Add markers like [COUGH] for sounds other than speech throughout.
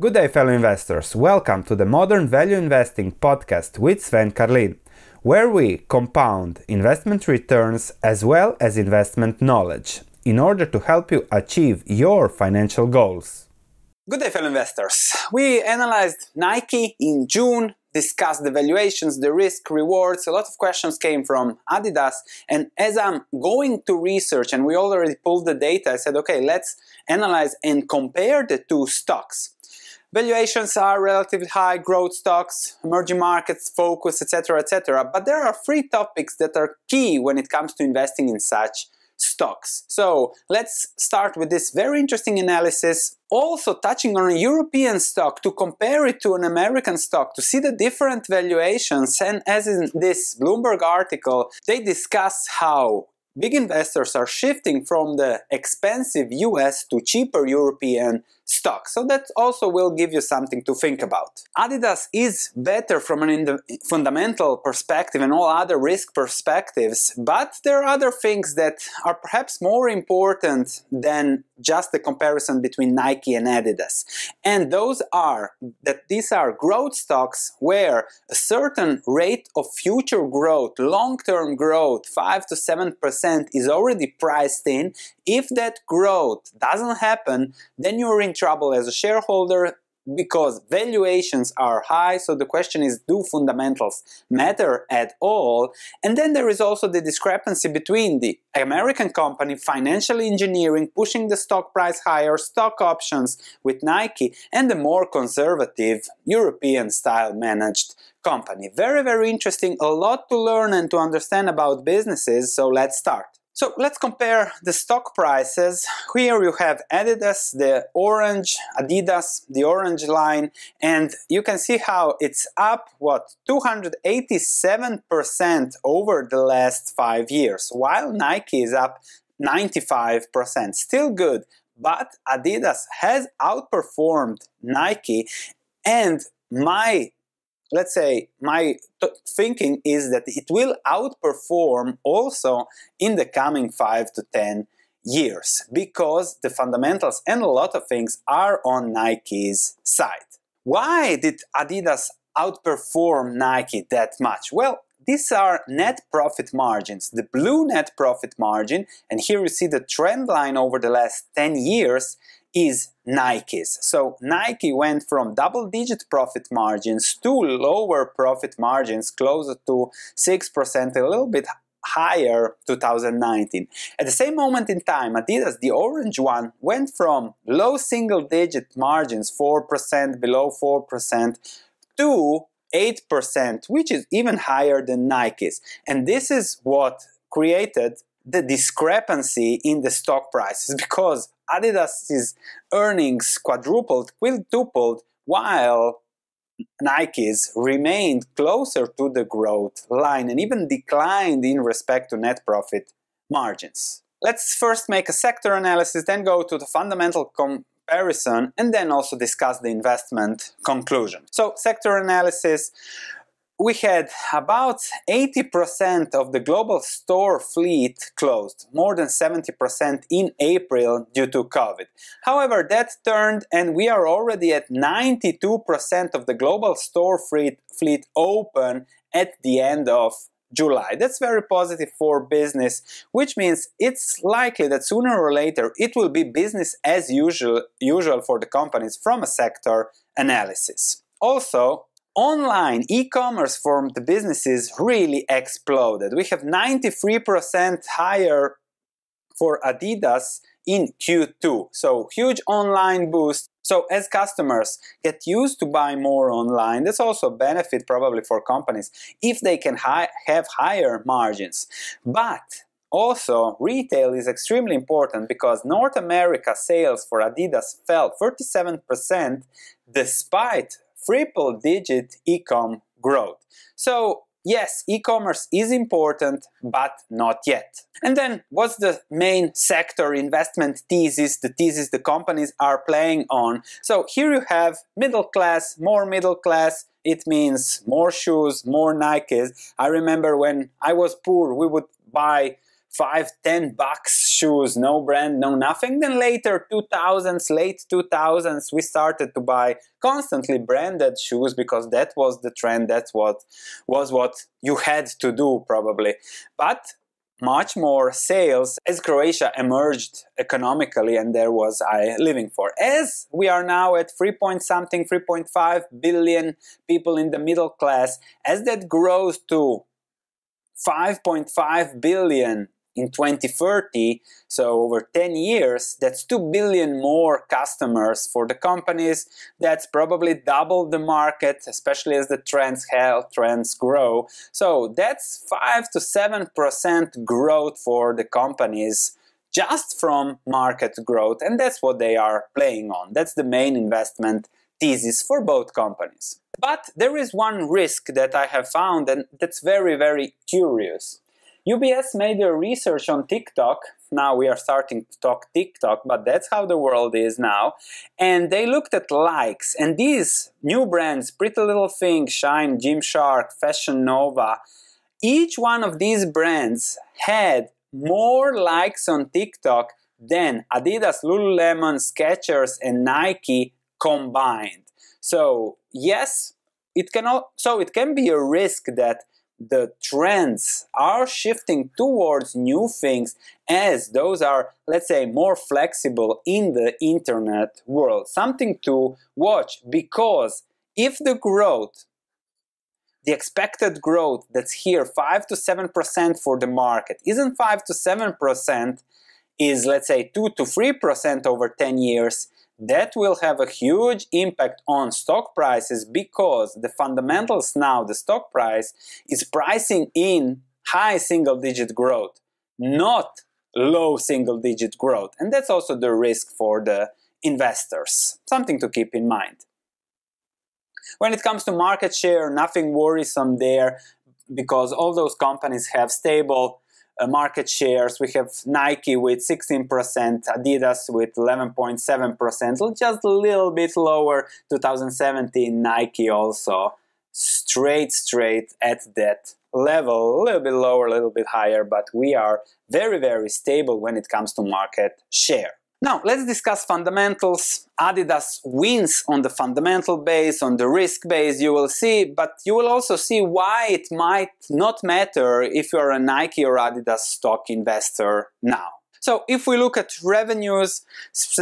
Good day, fellow investors. Welcome to the Modern Value Investing podcast with Sven Carlin, where we compound investment returns as well as investment knowledge in order to help you achieve your financial goals. Good day, fellow investors. We analyzed Nike in June, discussed the valuations, the risk, rewards. A lot of questions came from Adidas. And as I'm going to research, and we already pulled the data, I said, okay, let's analyze and compare the two stocks. Valuations are relatively high, growth stocks, emerging markets, focus, etc., etc. But there are three topics that are key when it comes to investing in such stocks. So let's start with this very interesting analysis, also touching on a European stock to compare it to an American stock to see the different valuations. And as in this Bloomberg article, they discuss how big investors are shifting from the expensive US to cheaper European stock. So that also will give you something to think about. Adidas is better from an fundamental perspective and all other risk perspectives, but there are other things that are perhaps more important than just the comparison between Nike and Adidas. And those are that these are growth stocks where a certain rate of future growth, long-term growth, 5 to 7% is already priced in. If that growth doesn't happen, then you're in trouble as a shareholder because valuations are high. So the question is, do fundamentals matter at all? And then there is also the discrepancy between the American company financial engineering pushing the stock price higher, stock options with Nike, and the more conservative European style managed company. Very, very interesting. A lot to learn and to understand about businesses. So let's start. So let's compare the stock prices. Here you have Adidas, the orange, Adidas, the orange line, and you can see how it's up, what, 287% over the last five years, while Nike is up 95%. Still good, but Adidas has outperformed Nike, and my let's say my thinking is that it will outperform also in the coming 5 to 10 years because the fundamentals and a lot of things are on Nike's side. Why did Adidas outperform Nike that much? Well, these are net profit margins. The blue net profit margin, and here you see the trend line over the last 10 years, is Nike's. So Nike went from double-digit profit margins to lower profit margins, closer to 6%, a little bit higher 2019. At the same moment in time, Adidas, the orange one, went from low single-digit margins, 4%, below 4%, to 8%, which is even higher than Nike's. And this is what created the discrepancy in the stock prices [LAUGHS] because Adidas's earnings quadrupled, quintupled, while Nike's remained closer to the growth line and even declined in respect to net profit margins. Let's first make a sector analysis, then go to the fundamental comparison, and then also discuss the investment conclusion. So, sector analysis we had about 80% of the global store fleet closed, more than 70% in April due to COVID. However, that turned and we are already at 92% of the global store fleet, open at the end of July. That's very positive for business, which means it's likely that sooner or later it will be business as usual, usual for the companies from a sector analysis. Also, online e-commerce for the businesses really exploded. We have 93% higher for Adidas in Q2. So huge online boost. So as customers get used to buy more online, that's also a benefit probably for companies if they can hi have higher margins. But also, retail is extremely important because North America sales for Adidas fell 37% despite triple digit e-com growth. So yes, e-commerce is important, but not yet. And then what's the main sector investment thesis, the thesis the companies are playing on? So here you have middle class, more middle class, it means more shoes, more Nikes. I remember when I was poor, we would buy five, ten bucks shoes, no brand, no nothing. Then later, 2000s, late 2000s, we started to buy constantly branded shoes because that was the trend. That's what was what you had to do probably. But much more sales as Croatia emerged economically and there was I living for. As we are now at 3 point something, 3.5 billion people in the middle class, as that grows to 5.5 billion in 2030, so over 10 years, that's 2 billion more customers for the companies. That's probably double the market, especially as the trends health trends grow. So that's 5 to 7% growth for the companies just from market growth, and that's what they are playing on. That's the main investment thesis for both companies. But there is one risk that I have found, and that's very, very curious. UBS made a research on TikTok. Now we are starting to talk TikTok, but that's how the world is now. And they looked at likes, and these new brands, Pretty Little Thing, Shine, Gymshark, Fashion Nova, each one of these brands had more likes on TikTok than Adidas, Lululemon, Skechers, and Nike combined. So yes, it can so it can be a risk that the trends are shifting towards new things as those are let's say more flexible in the internet world. Something to watch because if the growth the expected growth that's here 5 to 7% for the market isn't 5 to 7% is let's say 2 to 3% over 10 years that will have a huge impact on stock prices because the fundamentals now, the stock price, is pricing in high single digit growth, not low single digit growth. And that's also the risk for the investors. Something to keep in mind. When it comes to market share, nothing worrisome there because all those companies have stable Uh, market shares. We have Nike with 16%, Adidas with 11.7%, just a little bit lower. 2017, Nike also straight, straight at that level, a little bit lower, a little bit higher, but we are very, very stable when it comes to market share. Now, let's discuss fundamentals. Adidas wins on the fundamental base, on the risk base, you will see, but you will also see why it might not matter if you're a Nike or Adidas stock investor now. So if we look at revenues,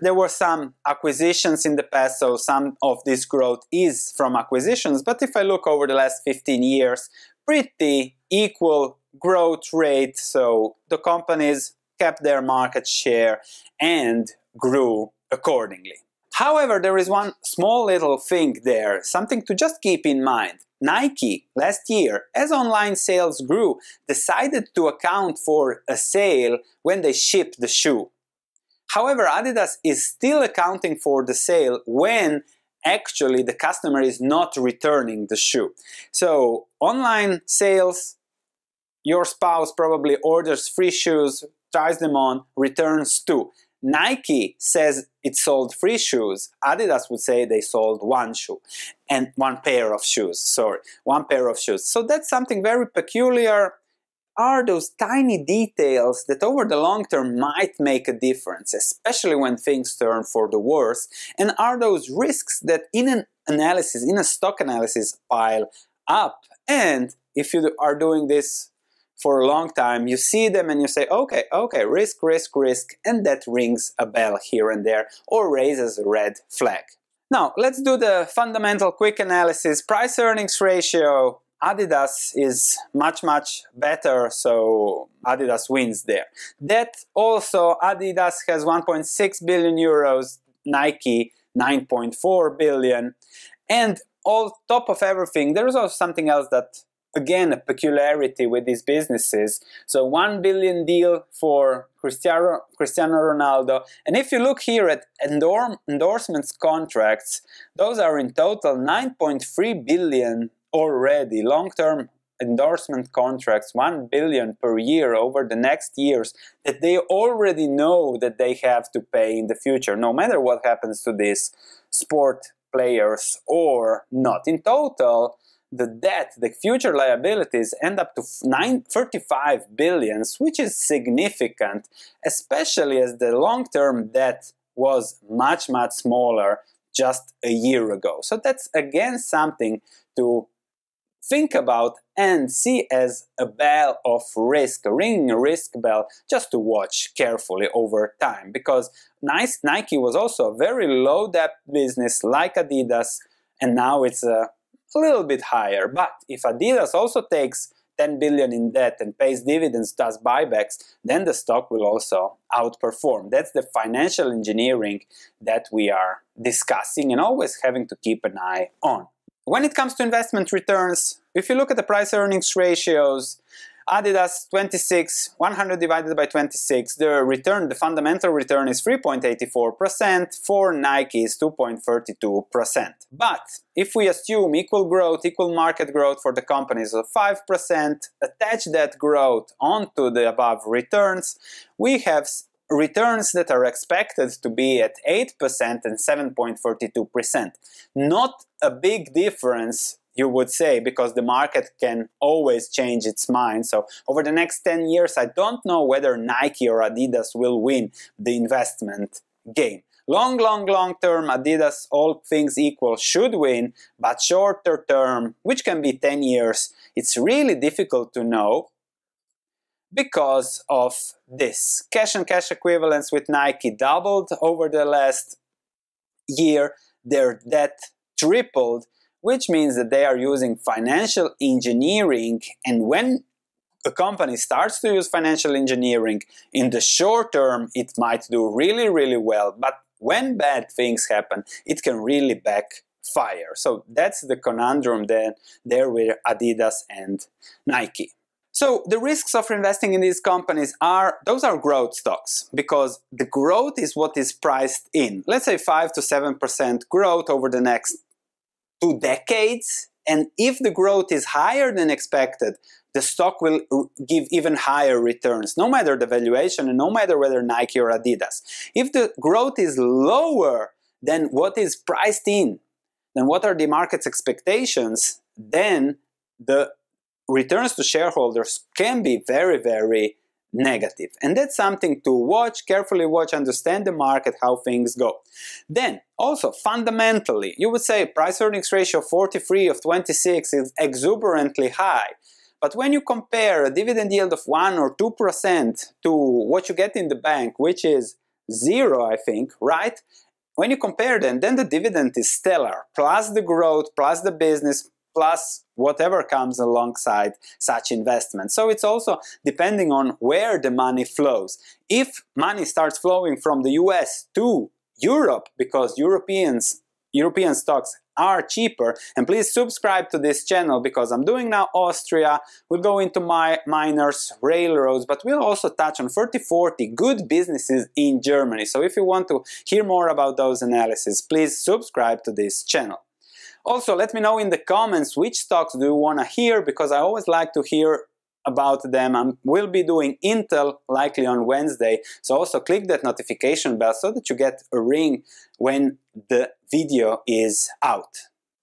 there were some acquisitions in the past, so some of this growth is from acquisitions. But if I look over the last 15 years, pretty equal growth rate. So the companies kept their market share and grew accordingly. However, there is one small little thing there, something to just keep in mind. Nike last year, as online sales grew, decided to account for a sale when they ship the shoe. However, Adidas is still accounting for the sale when actually the customer is not returning the shoe. So, online sales, your spouse probably orders free shoes, tries them on, returns two. Nike says it sold three shoes. Adidas would say they sold one shoe and one pair of shoes. Sorry, one pair of shoes. So that's something very peculiar. Are those tiny details that over the long term might make a difference, especially when things turn for the worse? And are those risks that in an analysis, in a stock analysis, pile up? And if you are doing this for a long time, you see them and you say, okay, okay, risk, risk, risk, and that rings a bell here and there or raises a red flag. Now, let's do the fundamental quick analysis. Price earnings ratio, Adidas is much, much better, so Adidas wins there. That also, Adidas has 1.6 billion euros, Nike 9.4 billion. And on top of everything, there is also something else that again a peculiarity with these businesses. So one billion deal for Cristiano, Ronaldo. And if you look here at endor- endorsements contracts, those are in total 9.3 billion already long-term endorsement contracts 1 billion per year over the next years that they already know that they have to pay in the future no matter what happens to these sport players or not in total the debt, the future liabilities end up to 9, 35 billions, which is significant, especially as the long-term debt was much, much smaller just a year ago. So that's again something to think about and see as a bell of risk, a ringing risk bell, just to watch carefully over time. Because nice Nike was also a very low debt business like Adidas, and now it's a, a little bit higher. But if Adidas also takes 10 billion in debt and pays dividends, does buybacks, then the stock will also outperform. That's the financial engineering that we are discussing and always having to keep an eye on. When it comes to investment returns, if you look at the price earnings ratios, Adidas 26, 100 divided by 26, the return, the fundamental return is 3.84%, for Nike is 2.32%. But if we assume equal growth, equal market growth for the companies of 5%, attach that growth onto the above returns, we have returns that are expected to be at 8% and 7.42%. Not a big difference you would say because the market can always change its mind. So over the next 10 years i don't know whether nike or adidas will win the investment game. Long long long term adidas all things equal should win but shorter term which can be 10 years it's really difficult to know because of this. Cash and cash equivalents with Nike doubled over the last year, their debt tripled, which means that they are using financial engineering. And when a company starts to use financial engineering, in the short term, it might do really, really well. But when bad things happen, it can really backfire. So that's the conundrum there, there with Adidas and Nike. So the risks of investing in these companies are those are growth stocks because the growth is what is priced in. Let's say 5 to 7% growth over the next two decades and if the growth is higher than expected, the stock will give even higher returns, no matter the valuation and no matter whether Nike or Adidas. If the growth is lower than what is priced in, then what are the market's expectations, then the returns to shareholders can be very, very negative. And that's something to watch, carefully watch, understand the market, how things go. Then, also fundamentally, you would say price earnings ratio 43 of 26 is exuberantly high. But when you compare a dividend yield of 1 or 2% to what you get in the bank, which is zero, I think, right? When you compare them, then the dividend is stellar, plus the growth, plus the business, plus whatever comes alongside such investment. So it's also depending on where the money flows. If money starts flowing from the US to Europe because Europeans European stocks are cheaper and please subscribe to this channel because I'm doing now Austria we'll go into my miners railroads but we'll also touch on 30 40 good businesses in Germany so if you want to hear more about those analyses please subscribe to this channel also, let me know in the comments which stocks do you want to hear because I always like to hear about them. I will be doing Intel likely on Wednesday, so also click that notification bell so that you get a ring when the video is out.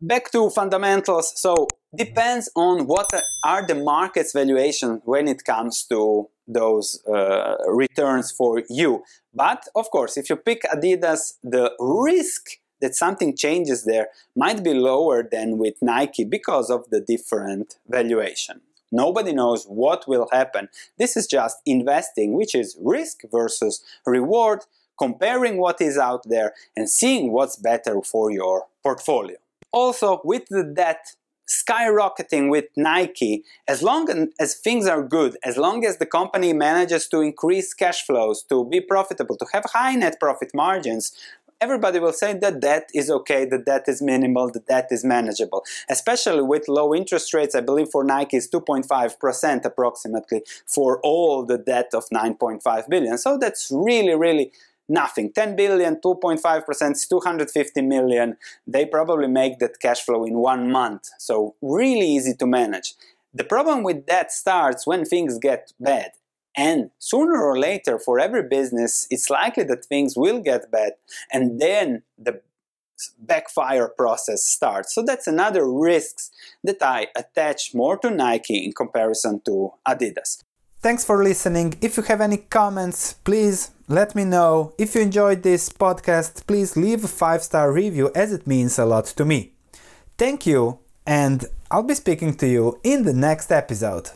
Back to fundamentals, so depends on what are the market's valuation when it comes to those uh, returns for you. But of course, if you pick Adidas, the risk that something changes there might be lower than with Nike because of the different valuation. Nobody knows what will happen. This is just investing, which is risk versus reward, comparing what is out there and seeing what's better for your portfolio. Also, with the debt skyrocketing with Nike, as long as things are good, as long as the company manages to increase cash flows, to be profitable, to have high net profit margins, everybody will say that debt is okay, the debt is minimal, the debt is manageable. Especially with low interest rates, I believe for Nike is 2.5% approximately for all the debt of 9.5 billion. So that's really, really nothing. 10 billion, 2.5% is 250 million. They probably make that cash flow in one month. So really easy to manage. The problem with that starts when things get bad. And sooner or later, for every business, it's likely that things will get bad, and then the backfire process starts. So that's another risks that I attach more to Nike in comparison to Adidas. Thanks for listening. If you have any comments, please let me know. If you enjoyed this podcast, please leave a 5-star review as it means a lot to me. Thank you and I'll be speaking to you in the next episode.